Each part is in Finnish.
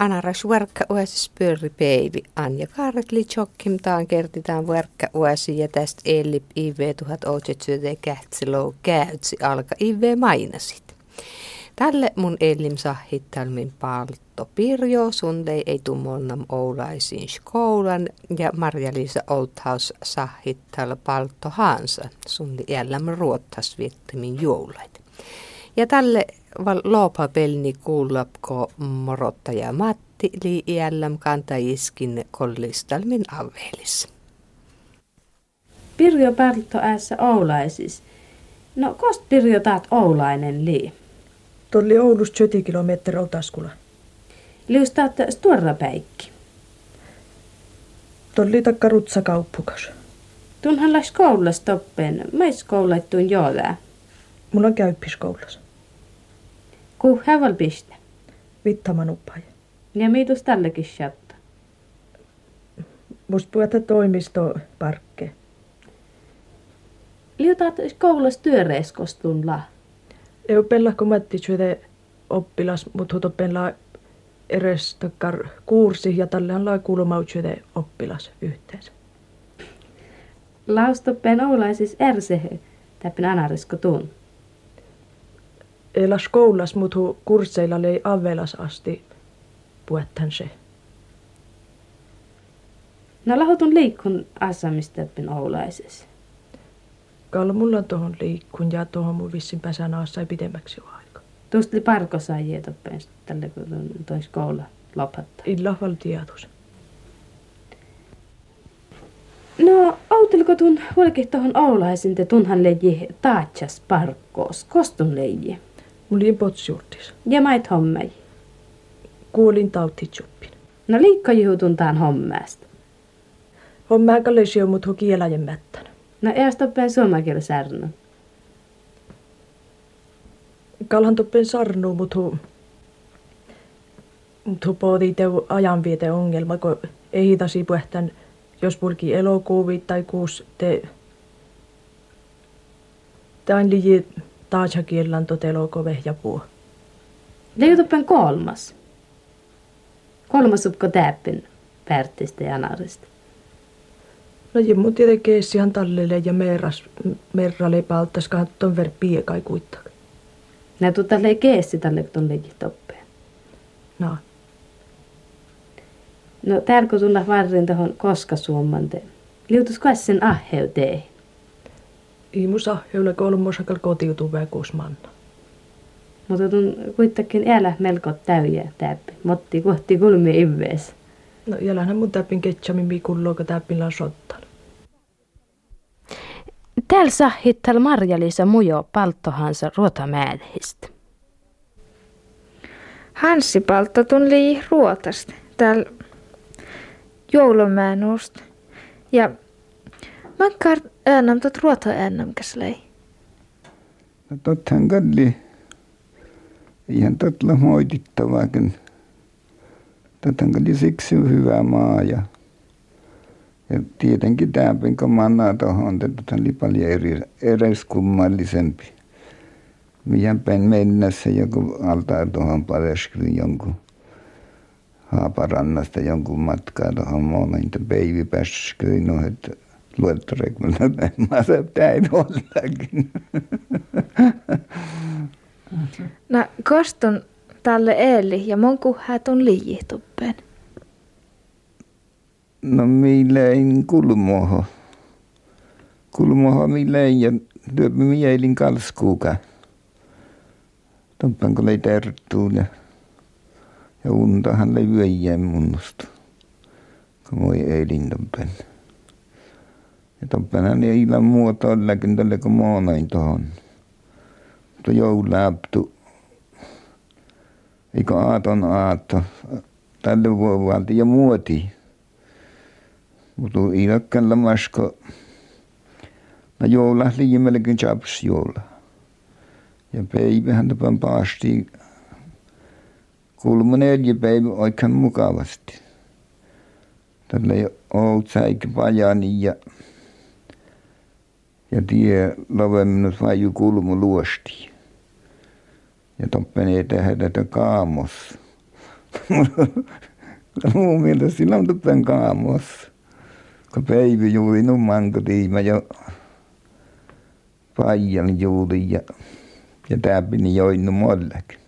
Anaras verkka uesis pyöri peivi. Anja Karkli taan kertitaan verkka uesi ja tästä Ellip IV 1800 kähtsilou käytsi alka IV mainasit. Tälle mun ellim sahittalmin palto Pirjo, sundei ei tummonnam oulaisiin skoulan ja Marja-Liisa Oldhaus sahittal palto Hansa, sundi jälläm ruottas viettimin joulait. Ja tälle val pelni kuullapko morottaja Matti li jälläm kantajiskin kollistalmin avelis. Pirjo palto äässä oulaisis. No kost Pirjo taat oulainen lii? Tolli Oulusta 70 kilometriä Taskula. Liustaat stora päikki. Tolli takka rutsa kauppukas. Tunhan läs koulussa toppen. Mais koulaittuin joodää. Mulla on käyppis koulussa. Kuh häväl piste? Vittaman uppai. Ja miitus tällekin shatta? Musta puhuta toimisto parkke. Liutat koulussa työreiskostun la. Ei pella kun Matti syötä oppilas, mutta huuto pella eres takkar kuursi ja tälle on lai oppilas yhteensä. Laustoppen oulaisis ersehe, täppin anarisko tuun. Ela skoulas, mutta kursseilla lei avelas asti puettan se. No lahutun liikkun asamisteppin oulaisessa. Kalla mulla on tuohon liikkun ja tuohon mun vissin pääsään aassa ei pidemmäksi ole aika. Tuosta oli parko sai jietopäin tälle kun tois koula lopattaa. Illa val tietus. No, auteliko tun huolikin tuohon Oulaisin, te tunhan leiji taatsas parkkoos, kostun leiji. Mulla oli potsjurtis. Ja mait hommai. Kuulin tautitsuppin. No liikka juhutun taan hommaasta. Hommaa kalleisi on mut hu kielajen mättänä. No ei toppen suomakielä särnu. Kalhan toppen sarnu, mutta hu... Mut hu poodi teu ajanviete ongelma, kun ei hitasi puhtän, jos purki elokuvi tai kuus te... Tain liji taatsakiellan tot elokove ja puu. Toppen kolmas. Kolmas upko täppin pärtistä ja narista. No jimmu tietenkin ihan tallelle ja merras, merralle paltas katton ver piekai kuittak. Nä tu tälle keessi tälle ton leikki toppeen. No. No tärko tulla varrin tohon koska suommante. Liutus sen ahheu tee. Imusa heule kolmosakal kotiutuu manna. Mutta tun kuitenkin elä melko täyjä täppi. Motti kohti kulmi ivees. No jälähän mun täppin ketsamin mikulloa, kun täppin sottan. Täällä sahittal Marja-Liisa Mujo palttohansa ruotamäärhistä. Hanssi paltto tuli ruotasta täällä joulumäänusta. Ja makkar äänam tot ruota äänam käslei. No tothan kalli. Ihan totla moitittavaakin. Tothan kalli siksi hyvä maa ja ja tietenkin tämä kun manna tuohon, että oli paljon eri, eriskummallisempi. Meidän päin mennessä joku altaa tuohon Padeskrin jonkun Haaparannasta jonkun matkaa tuohon Päskyin, no että luettarek, mutta mä se täin ollakin. No kostun tälle eeli ja mon kuhätun liijituppeen. No milein kulmoho. Kulmoho milein ja työpä mielin kalskuuka. Tompan kun ei ja, ja untahan ei vyöjään munnusta. Kun voi eilin tompan. Ja tompanhan ei illan muotoillakin tälle kun moonoin tohon. Mutta joulaptu. Eikö aaton aatto. Tälle vuovalti ja muoti. Mutta ilakkan lamasko. No joula liimellekin chaps joula. Ja päivähän tapan paasti kolme neljä päivä oikein mukavasti. Tällä ei ollut säikki pajani ja ja tie love minut vaju kulmu luosti. Ja toppen ei tehdä tätä kaamos. Mun mielestä sillä on tuppen kaamos. Kun päivy juuri numman kotiin jo paijan juuri ja, ja täpini joinnu mollekin.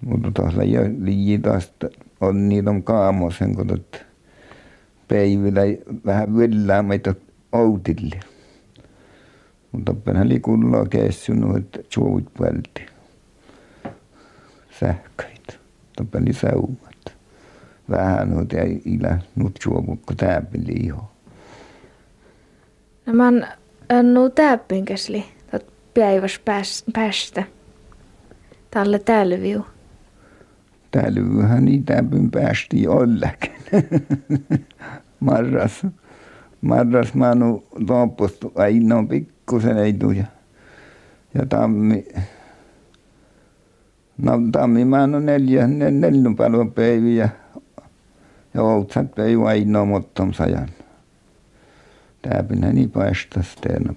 Mutta jo liian taas on niitä on kaamosen, kun tot päivällä vähän villää meitä outille. Mutta penhän liikulla kässynyt, että suovit vältti. Sähköitä. Toppen lisäumat. Vähän noita ei ilä nyt suovukko täpin liiho. No mä oon nu täppinkäsli, tot päiväs päästä. Tälle tälviu. Tälvyhän niin täpin päästi ollekin. Marras. Marras mä oon loppustu ainoa pikkusen ei tuja. Ja tammi. No tammi mä oon neljä, neljä paljon päiviä. Ja outsat päivä ainoa mottom sajan. Täpinhän niin päästäs teena.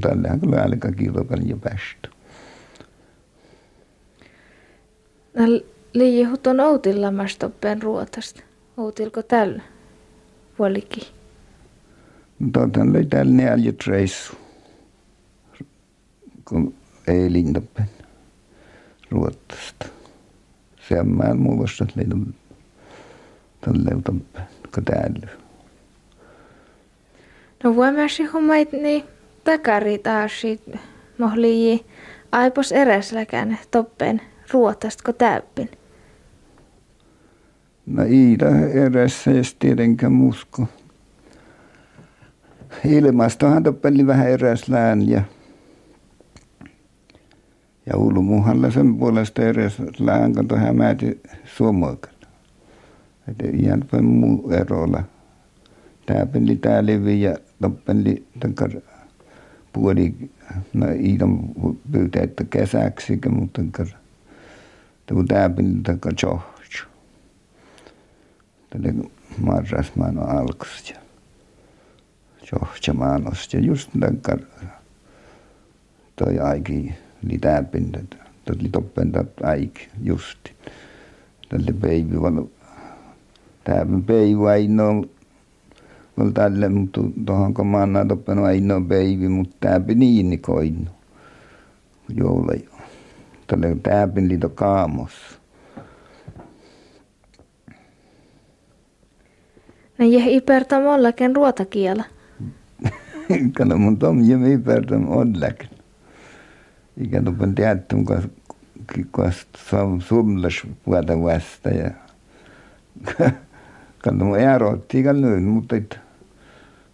Tällähän kyllä alkaa kilpailu jo päästä. Liihut on outillamasta oppeen ruotasta. Outilko tällä puolikin? Totan löi tällä neljät reissu. Kun ei lintapen ruotasta. Se on mä muodosta leidon tälle utoppen, kun täällä. No vuomäsi hommait niin takari taas mohlii aipos eräsläkään toppen ruotasta kun täyppin. No Iida erässä ja tietenkään musko. Ilmastohan toppeli vähän eräslään ja ja ulmuhalla sen puolesta kun tuohon määti suomoikalla. Että ihan muu erolla. Peli tää levi ja toppeli tankar puoli, no Iidan pyytää, että kesäksi, mutta tankar, tää peli tankar johtaa tälle marrasmaano alkus ja johtamaanosta ja just tankar toi aiki li täpintä tuli toppenta aiki justi tälle päivä vaan täpin päivä ainoa val tälle mutta tuohon kun manna toppena ainoa päivä mutta täpin niin koinnu joula tälle täpin liito kaamos No je ipertam ollakin ruotakiela. Kana mun tom je ipertam ollakin. Ikä tupan tiedätty, kun sumlas puolta vasta ja kan mun erotti kan nyt, mutta et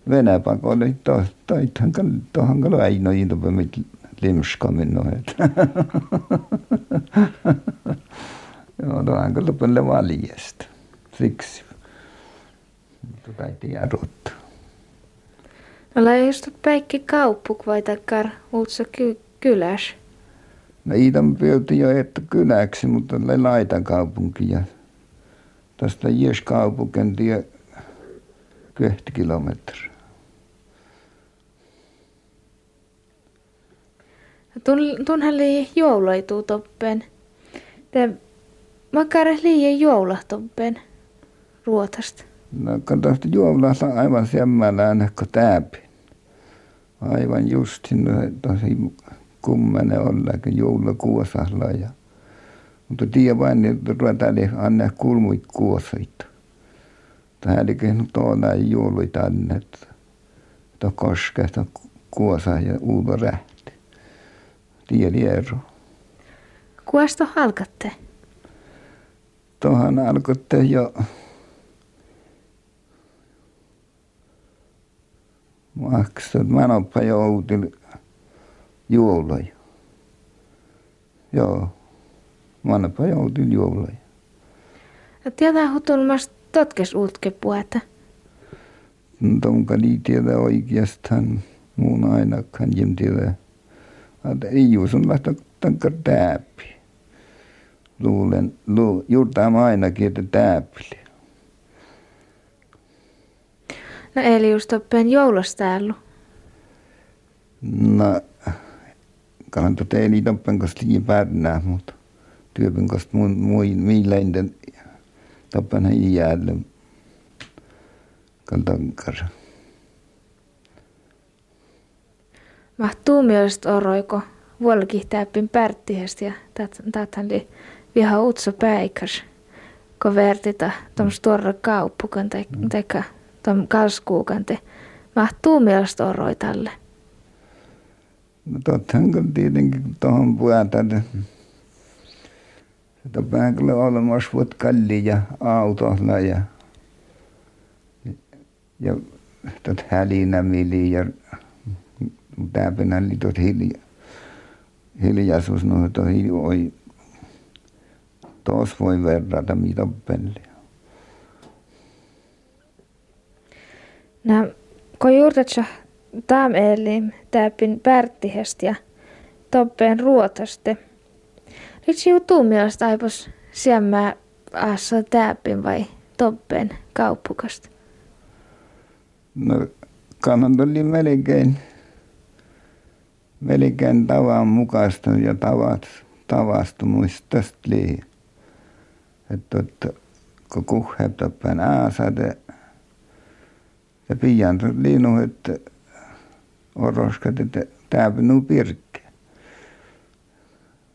Venä pakolle toithan kan tohan kan aino into på mitt limskamin no et. Joo, tohan kan tupan le valjesta. Siksi. Tota ei tiedä No just päikki kauppuk vai takkar uutsa ky- kyläs? No Iidan pyyti jo, että kyläksi, mutta oli laitan kaupunki ja tästä Jes kaupunkin tie 20 kilometriä. No tunhan lii joulaituu toppen. Te makare liian joulahtoppen ruotasta. No katsotaan juomassa aivan semmoinen kuin täpi. Aivan justin tosi kummene ollakin joulukuosalla ja mutta tiedä vain, että ruvetaan anna kulmuit kuosit. Tähänkin tuolla ei juului tänne, että koskesta kuosa ja uudo rähti. Tiedä ero. Kuosta alkatte? Tuohan alkoitte jo maksat manoppa joutil juolai. Joo, manoppa joutil juolai. Ja tietää hutulmas totkes uutke puhata. Tonka niin tiedä oikeastaan muun ainakaan jem tiedä. Että ei juus on lähtö tankar täppi. Luulen, lu, juurtaan ainakin, että täppili. No eli just oppeen joulostäälu. No, kannattaa ei niitä oppeen kanssa liian pärnää, mutta työpin kost mun muin miiläinden tappan hän jäällä kaltankar. Mahtuu mielestä oroiko vuolkihtääppin pärttihästä ja täthän li viha utso päikäs. Ko vertita tom stora kauppukan tai tom kalskuukan te. Mahtuu mielestä oroi tälle. Tottahan kun tietenkin tuohon puhutaan. Sitä vähän kyllä olemassa voit kalli ja autolla ja ja tot hälinämili ja täpänä oli tot hilja, hiljaisuus no toi oi tos voi verrata mitä pelle. No, kun juurtatsa tam eli täpin pärttihest ja toppeen ruotaste. Litsi jutuu mielestä aipos siemmää assa täpin vai toppeen kauppukasta? No kannan oli melkein, melkein tavan mukaista ja tavat, tavastumuista tästä. Että, että kun kuhhettapäin ääsäde ja pian liinu, että oroskat, että täypinu pirkke.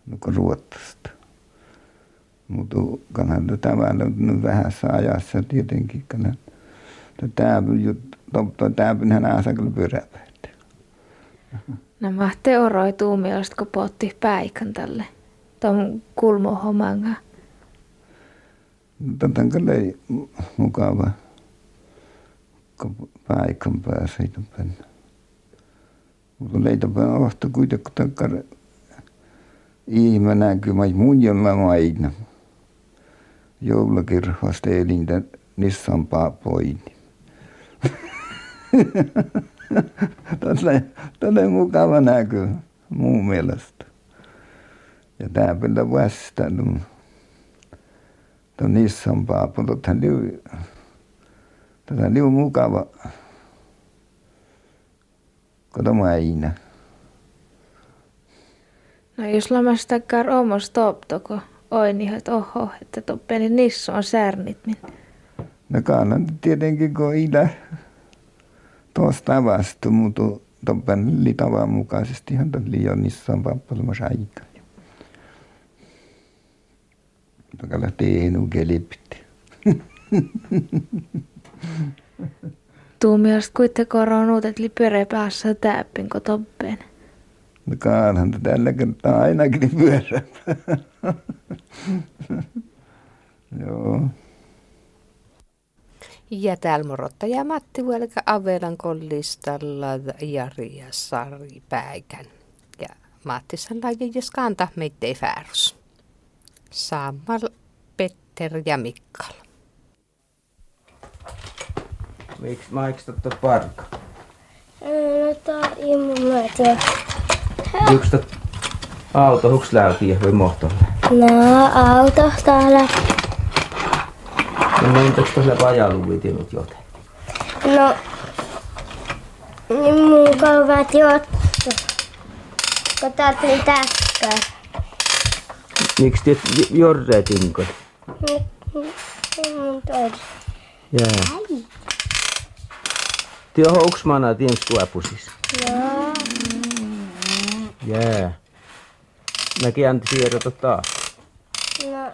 No kun ruottasta. Mutta kannattaa tavalla nyt vähässä ajassa tietenkin kannattaa. Tämä juttu Tuo tämäpinhän äänsä kyllä pyräpäitä. No mahte oroi tuumiosta, kun potti päikän tälle. Tuon kulmo homanga. Tätä on kyllä mukava, kun päikän pääsee tämän. Mutta leitäpä ohto kuitenkin takkar ihme näkyy, mä mun jolla maina. Joulukirhosta elintä Nissan. Tällä, tällä mukava näky muun mielestä. Ja tämä pitää vastata. Tuon Nissan paapun, tätä liu, tätä liu mukava. Kato aina. No jos lamastakaan omos toptoko, oi niin, että oho, että toppeni nissä on särnit. Min. No kannan tietenkin, kun itä tuosta vastu, mutta toppen li tavan mukaisesti ihan liian on pappalemassa aikaa. Takalla teenu kelipti. Tuu mielestä kuitenkaan on uudet li pyöreä päässä täppin kun toppeen. No kaanhan tällä kertaa ainakin pyörä. Joo. Ja täällä morottaja Matti Vuelka Avelan kollistalla Jari ja Sari Päikän. Ja Matti sanoi, jos kanta meitä fäärus. Sammal, Petter ja Mikkal. Miksi maiksta parka? No tää immuutia. Yksi auto, huks lähti vai mohtolle? No auto täällä No montakos tuolla pajaluvitinut joten? No, niin mukavat jottu. Kun tuli täkkää. Miksi te jorreetinkot? Jää. Te on uksmana tiens kuopusis. Joo. Jää. Mäkin anti siirrota taas. No,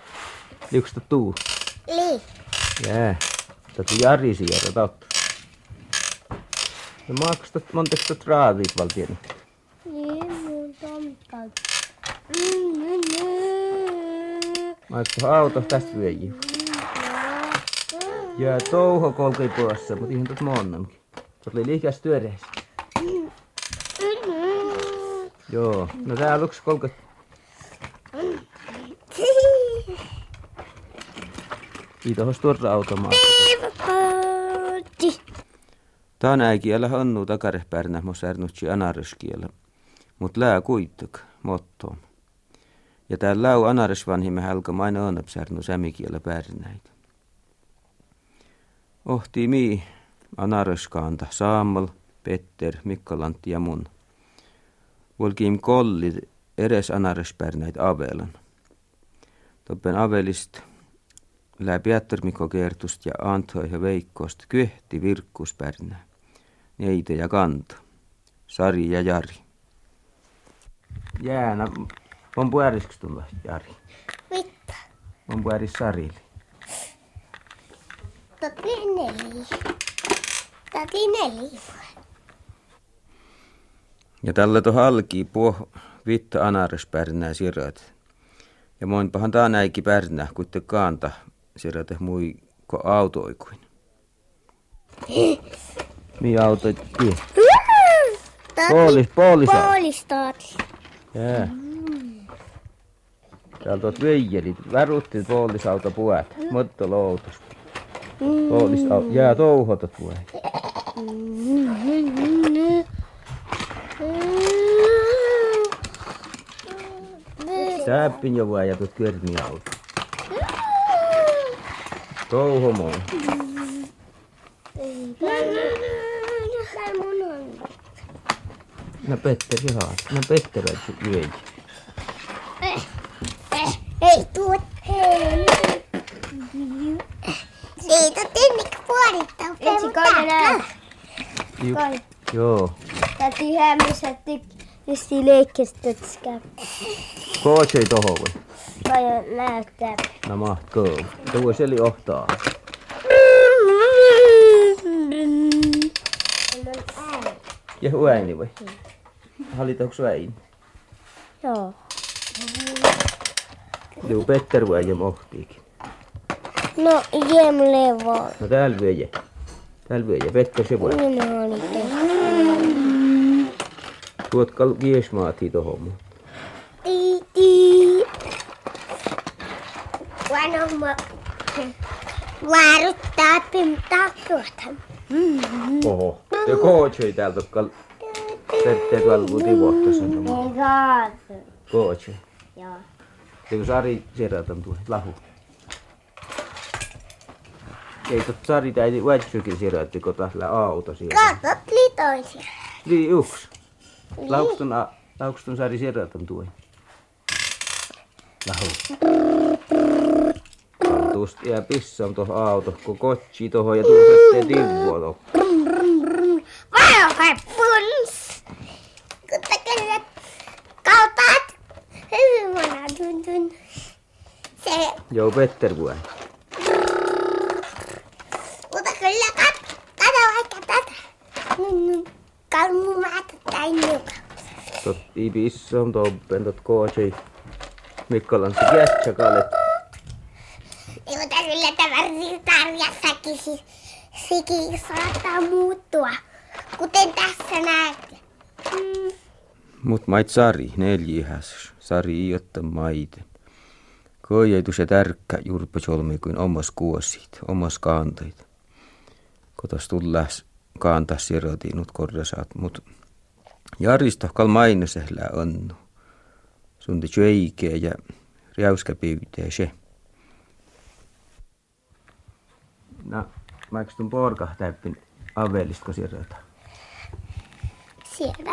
Liuks tuu? li. Jää. Tätä Jari siirrota ottaa. No maksat montaks tot raadit valtien? Niin, mun tomkal. Maksat auto tästä vyöjiä. Ja touho kolkei puolessa, mutta ihan tot monnamkin. Tot oli liikäs työreessä. Joo, no tää aluksi kolket. Kiitos tuossa automaatti. Tänä kielä hannu takarehpärnä mosärnutsi anaryskielä, mut lää kuittuk, motto. Ja tää lau anaresvanhimme hälkä maina onapsärnu sämikielä pärnäitä. Ohti mi anareskaanta Saamal, Petter, Mikkolantti ja mun. Volkiim kolli eres anarespärnäitä avelan. Toppen avelist Mikko kertust ja Antoi ja Veikkost kyhti virkkuspärnä. Neite ja kanta. Sari ja Jari. Jäänä, on puäriskö tulla Jari? Mitä? On puäris Sarili. Tati neli. Tati neli. Ja tällä to halki puh vitta anares pärnää sirrat. Ja moinpahan taa näiki pärnää, kun te kaanta sirrat mui ko autoikuin. Mi auto tie? Poolis, poolis. Poolis tati. Jää. Täältä oot veijelit, värutti poolisauto puet, mutta loutus. Poolis, jää touhotat puet. Täppin jo vai jätut kyrni auto. Touho moi. Nä Petteri haat. Nä Petteri yöi. Hei, tuot. Hei. Siitä tinnik puolittaa. Etsi kai nää. Ju- Joo. Täti hämmisetti justi leikkistötskä. Koosei toho vai? Kai näyttää. Nä mahtoo. Tuo seli ohtaa. Ja ääni vai? Halitoks ääni? Joo. Liu Petter vai ja mohtiikin. No, jem levo. No täällä vyöjä. Täällä vyöjä. Petter se voi. Minä olin Tuot kal viesmaatii tohon mun. Tiiti. Vanhemma. Vaaruttaa pintaa tuota. Oho. Ja koosei täältä kal... Petter tuolla kun tivuotta sanomaan. Ei kaatsu. Koosei. Joo. Eikö Sari sieratan tuo lahu? Ei tot Sari täiti vätsykin sieratti, kun tällä auto siellä. Katot litoisia. Niin yks. Laukstun, a- laukstun Sari sieratan tuo. Lahu. Tuust ja pissam tohon auto, kun kotsi tohon ja tuus ettei tivua tohon. Vai puns. Mutta kyllä kautat. Hyvin tuntun. Se, Joo, Petter vuoi. mutta kyllä kat, kato vaikka tätä. Mm, Kalmu maata tai nuka. Tot i pissam toppen tot koosei. Mikkolan se kätsäkalet. Mutta kyllä tämä tarjassakin si- sikin saattaa muuttua. Kuten tässä näette. Mm. Mut mait Sari, neljihäs. Sari i otta maiten. Koi ei se tärkkä jurpa solmi kuin omas kuosit, omas kaantait. Kotas tullas kaantaa sirotiin korrasaat, mut Jarista kal mainosehllä onnu. Sunti tjöikeä ja riauska pyytää se. No, mä tun porka täppin avelista, kun sirota. Siellä,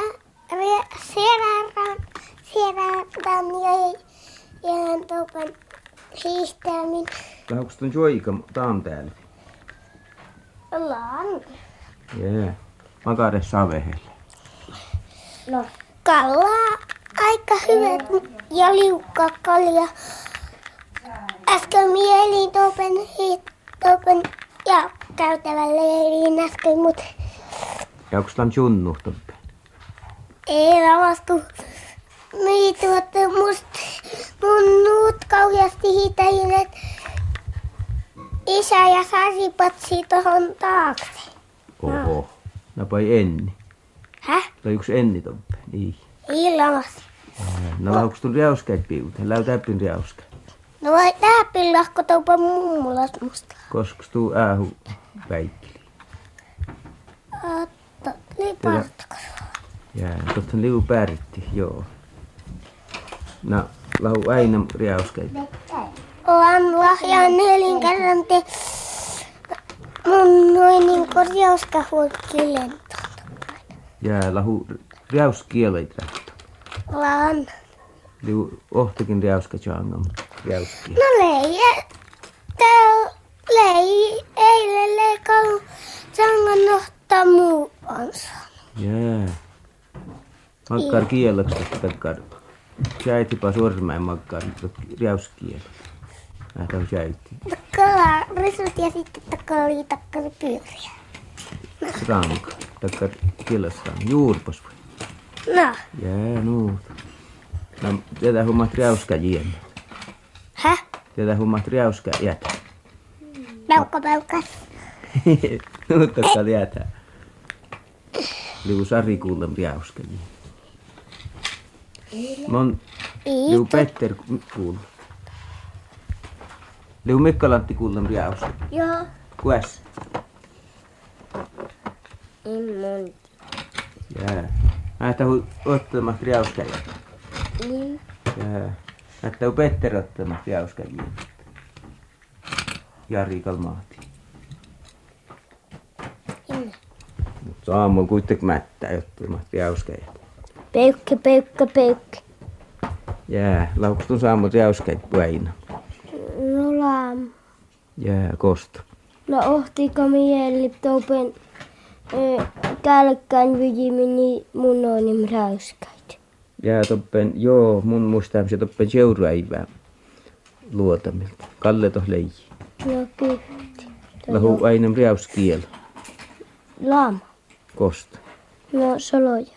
re- siellä, siellä ran ja, ja tuopan hiihtämin. Onko tun joika taam täällä? Ollaan. Jee. Makare savehelle. No. Kallaa aika hyvät ja liukka kalja. Äsken mieli tuopen hiihtopen ja käytävälle elin äsken, mutta Ja onko tän junnu toppe? ei ravastu. Mii tuotte must mun nuut kauheasti hiitäjin, että isä ja Sari patsi tohon taakse. Oho. No pai enni. Häh? Tai yksi enni toppe. Niin. Ilmas. No onko tun riauskäit piuta? Läu täppin riauska. No voi täppin lahko tuopa mummulas musta. Koska tuu äähu väikkeli. Otta, lipartako. Jää, tottahan liu pärtti, joo. No, lau aina riauskäit. Olen lahjaan nelin kerran te mun noin niin korjauska huokkilleen. Jää, lahu riauskieleit rähtö. Laan. Liu ohtakin riauska changam. Jäykkiä. No leija. Tää lei eilen leikannut sangan nohtaa muu ansa. Jää. Makkar kielloks takkar. Jäitipa sormeen makkar riauskiel. Näitä on jäitti. Takkala risut ja sitten takkala oli takkala pyöriä. Strank. Takkar kiellossa. Juurpas vai? No, Jää nuut. No, tätä hommat riauska jien. häh? Tätä hommat riauska jätä. Peukka peukas. Nuut takkar jätä. Liu Sari kuullem riauska jien. Mon Liu Petter kuul. Liu Mikkalantti kuullem riauska. Joo. Kues? Jää. Mä tahu ottamat riauska jätä. Niin. Jää. Mä tahu Petter ottamat riauska jien. Jari Kalmaati. Mut Saamo kuitenkin mättää ottamat riauska jätä. Peukki, peukka, peukki. Jää. Laukustun Saamo riauska puina. No laam. Jää. Kosta. No ohtiko mieli toupen kälkkään vyjimini mun onim räyskäit. Jää toppen, joo, mun muistaa se toppen seuraivää luotamilta. Kalle toh leiji. No kyllä. Lahu aina riauskiel. Laam. Kosta. No soloja.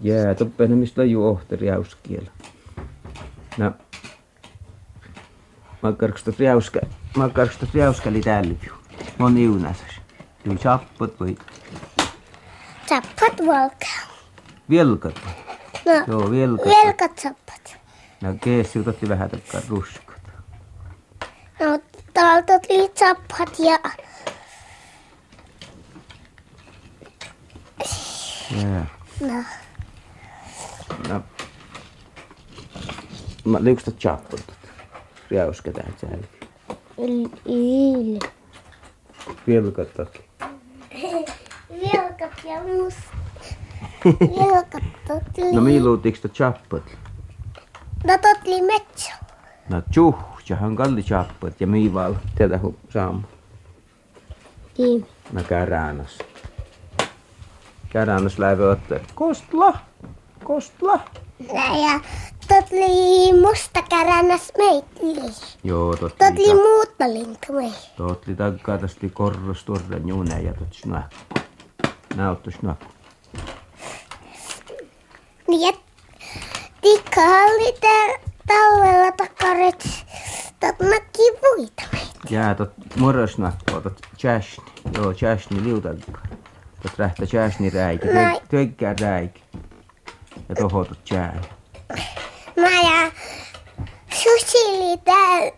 Jää, toppen mistä ju ohte riauskiel. No. Makkarks tot riauska, makkarks tot riauska täällä ju. Mon iunasas. Tuu chappot vai Sappat valkaa. vilkat vai? No, Joo, vilkat. velkat sappat. No keessi otti vähän takkaa ruskot. No, täältä tuli sappat ja no, No. Mä liukstat chappot. Riauska tää täällä. Il. Vilkat toki. velkat ja muus. Velkat tuli. No miiluutiks tot chappot? No, totli metsä. No tjuh, jahan kalli chappot ja miival. Tätä hu saamu. Tiimi. No käräänas. Käräänas läivä ottaa. Kostla! Kostla! Ja totli musta kärännäs meitä. Joo, tot Totli muuttolintu mei. Totli takkaa tästä korros tuorren juune ja tot snakku. Näyttö snakku. Niin, et tikka oli talvella takaret. Tot nakki puita meitä. Jää tot morosnakkoa, tot chashni. Joo, chashni liutakka. Tot rähtä chashni räikä. Näin. Töikkää räikä. Ja toho tot No ja susili täällä.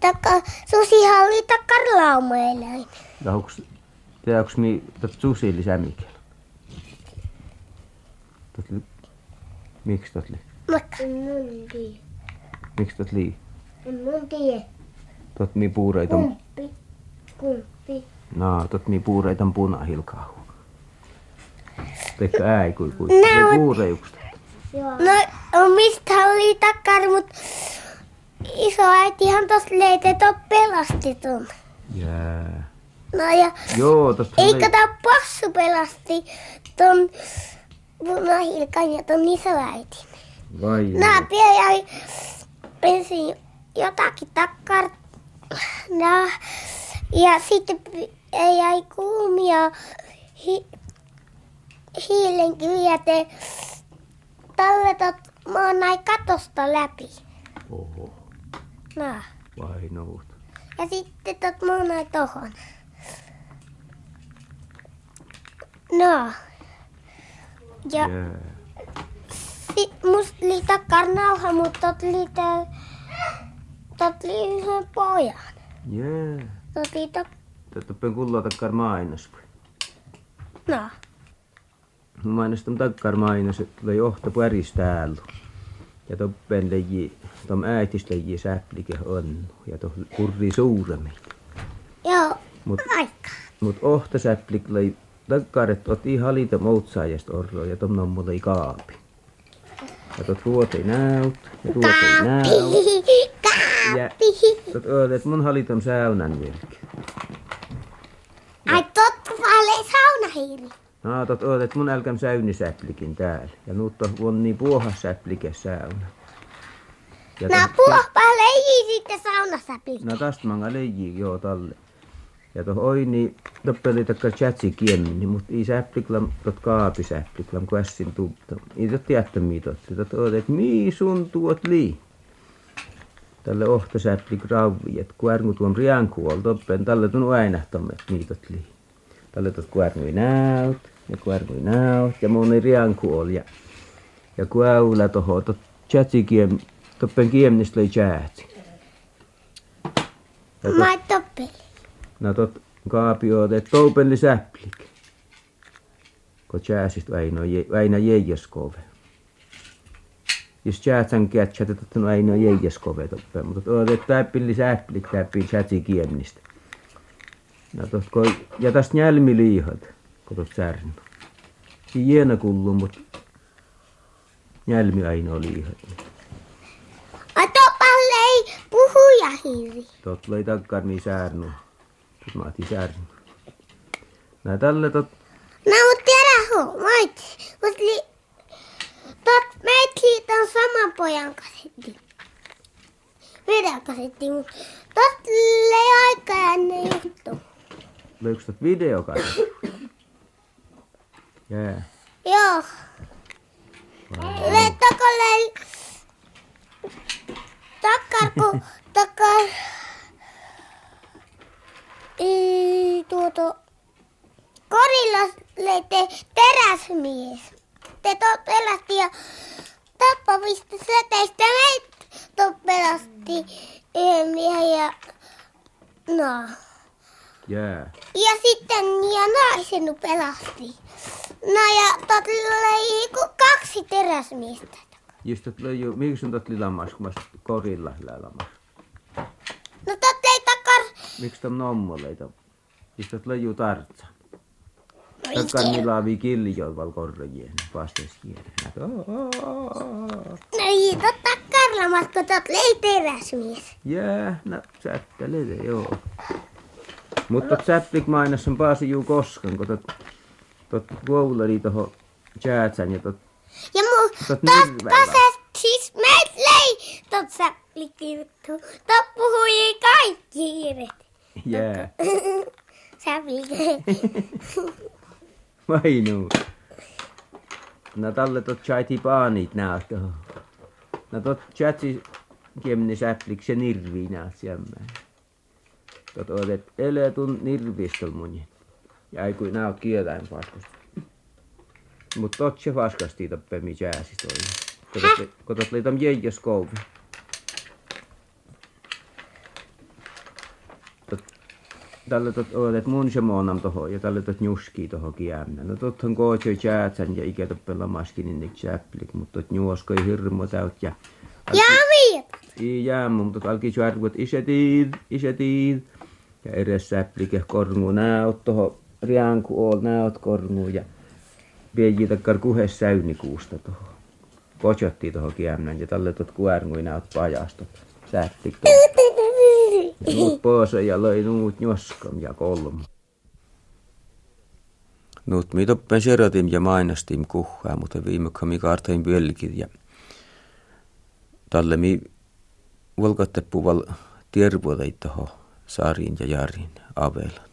Taka, susihan oli takar laumaeläin. Ja onks, tiedätkö mi, tot susi lisää li, miksi tot li? Mutta En mun tiedä. Miksi tot lii? En mun tiedä. Tot mi puureita, Kumppi. Kumppi. no, tot mi puureita punahilkaahu. Teikö äi kui kui? Nää on- Puureiuksta. Joo. no mistä oli takar, mut iso äitihan tos leitet pelasti tun. Jää. No ja Joo, tosta Eikö tää possu pelasti ton punahilkan ja ton isoäitin? Vai Nää pie jäi ensin jotakin takkar. No, ja sitten pi- jäi kuumia hi, hiilenkiviä te talletot maan näin katosta läpi. Oho, No. vai nout. Ja sitten tot maan näin tohon. No. Ja Jää. Sit musta oli nauha, mutta tot oli tää... Tot oli yhden pojan. Jää. Tot oli tok... Tätä kullaa takkar mainos. No. Mä mainostan takkar mainos, että tulee johto päris täällä. Ja toppen leji, tom äitis leji säplike on. Ja to kurri suuremmin. Joo. Mut, Vaikka. mut ohta säplik lei takkar, että ot ihan liitä moutsaajasta orroa ja tom mulla ei kaapi. Ja tot ruotei näyt. Ja ruotei näyt. Ja tot öödet mun haliton säynän vilki. Ai totta paljon saunahiiri. No, tot öödet mun älkäm säynisäplikin täällä. Ja nyt on niin puohasäplike säynä. Ja No tot- puhpa leiji sitten saunassa pitää. No tästä manga leijii joo talle. Ja tuohon oi niin toppeli takka chatsi kiemmin, mut ei säppliklam tot kaapi säppliklam kuessin tuutta. Ei tot jättämiä tot. Tot oot, et mii sun tuot lii. Tälle ohto säpplik rauvi, et kuärngu tuon riankuol toppen, tälle tuon äinähtämme, et mii tot lii. Tälle tot kuärngui näyt, ja kuärngui näyt, ja mun ei riankuol, ja, ja kuäylä toho, tot chatsi kiem, toppen kiemnistä lei chatsi. Tot- Mä toppeli. No tot kaapioot, et toupelli säpplik. Ko tjääsist Väinö, Väinö Jeijaskove. Jos tjäätsän kätsät, että on Väinö Jeijaskove toppe, mutta tuot, et täppilli säpplik täppii tjätsi kiemnistä. No tot ko, ja tästä njälmi liihat, särnu. Si jiena kullu, mut njälmi ainoa liihat. Ai toppa lei puhuja hiiri. Tot lei takkar niin särnu. Tot maati särnu. Nää tälle tot No mut tiedä huu, mait. Mut li... Tot meit liiton saman pojan kasetti. Videokasetti, mut tot lei aika ennen juttu. Löyks tot videokasetti? Jää. Joo. Le toko lei... Takkar ku... Takkar... Ei, tuoto... Korilla leitte teräsmies. Te tot pelasti ja tappavista säteistä meitä tot pelasti yhden miehen ja... No. Jää. Ja sitten ja naisen pelasti. No ja tot ku kaksi teräsmiestä. Just tot löi miksi tot lilamas, kun mä korilla lilamas? No tot lei takkar... Miksi tom nommo leita? Just tot löi tartsa. No Takkar ikinä. milaavi killi joival korrojien vastes kielen. No ei tot takkarlamas, kun tot lei teräsmies. Jää, no sättelele, joo. Mutta tot säpplik mainas on paasi juu koskan, kun tot, tot koulari toho jäätsän ja tot Ja mu... Tot Tot nirveellä. kaset siis meitä lei tot säplikki juttu. Tot puhui kaikki hiiret. jää. Säplikki. Vainu. No tälle tot chaiti paanit näet toho. No tot chatsi kiemni säpplik se nirvi näet siemmä. Tot olet ele tun nirvistol munin. Ja ei kuin näot kieläin paskasta. Mut tot se paskasti toppe mi jääsi toi. Kotot, leitam jeijas kouvi. Tot, tälle tot olet mun se moonam toho ja tälle tot njuski toho kiämnä. No tothan kootio jäätsän ja ikä toppella maskinin nik säpplik, mut tot njuoskoi hirmo täyt ja Ja miet. ei jää, mutta tot alki juarvut isetid, isetid. Ja edes säplike korngu näot toho rianku ool näot korngu ja vieji takkar kuhes säynikuusta toho. Kojotti toho kiämnän ja tälle tot kuärngui näot pajastot. Ja nuut poosa ja löi nuut njoskam ja kolm. Nuut mi toppen serotim ja mainastim kuhaa, mutta viime kami kaartain pölkit ja talle mi volkattepuval tiervuodei toho saarin ja jarin avella.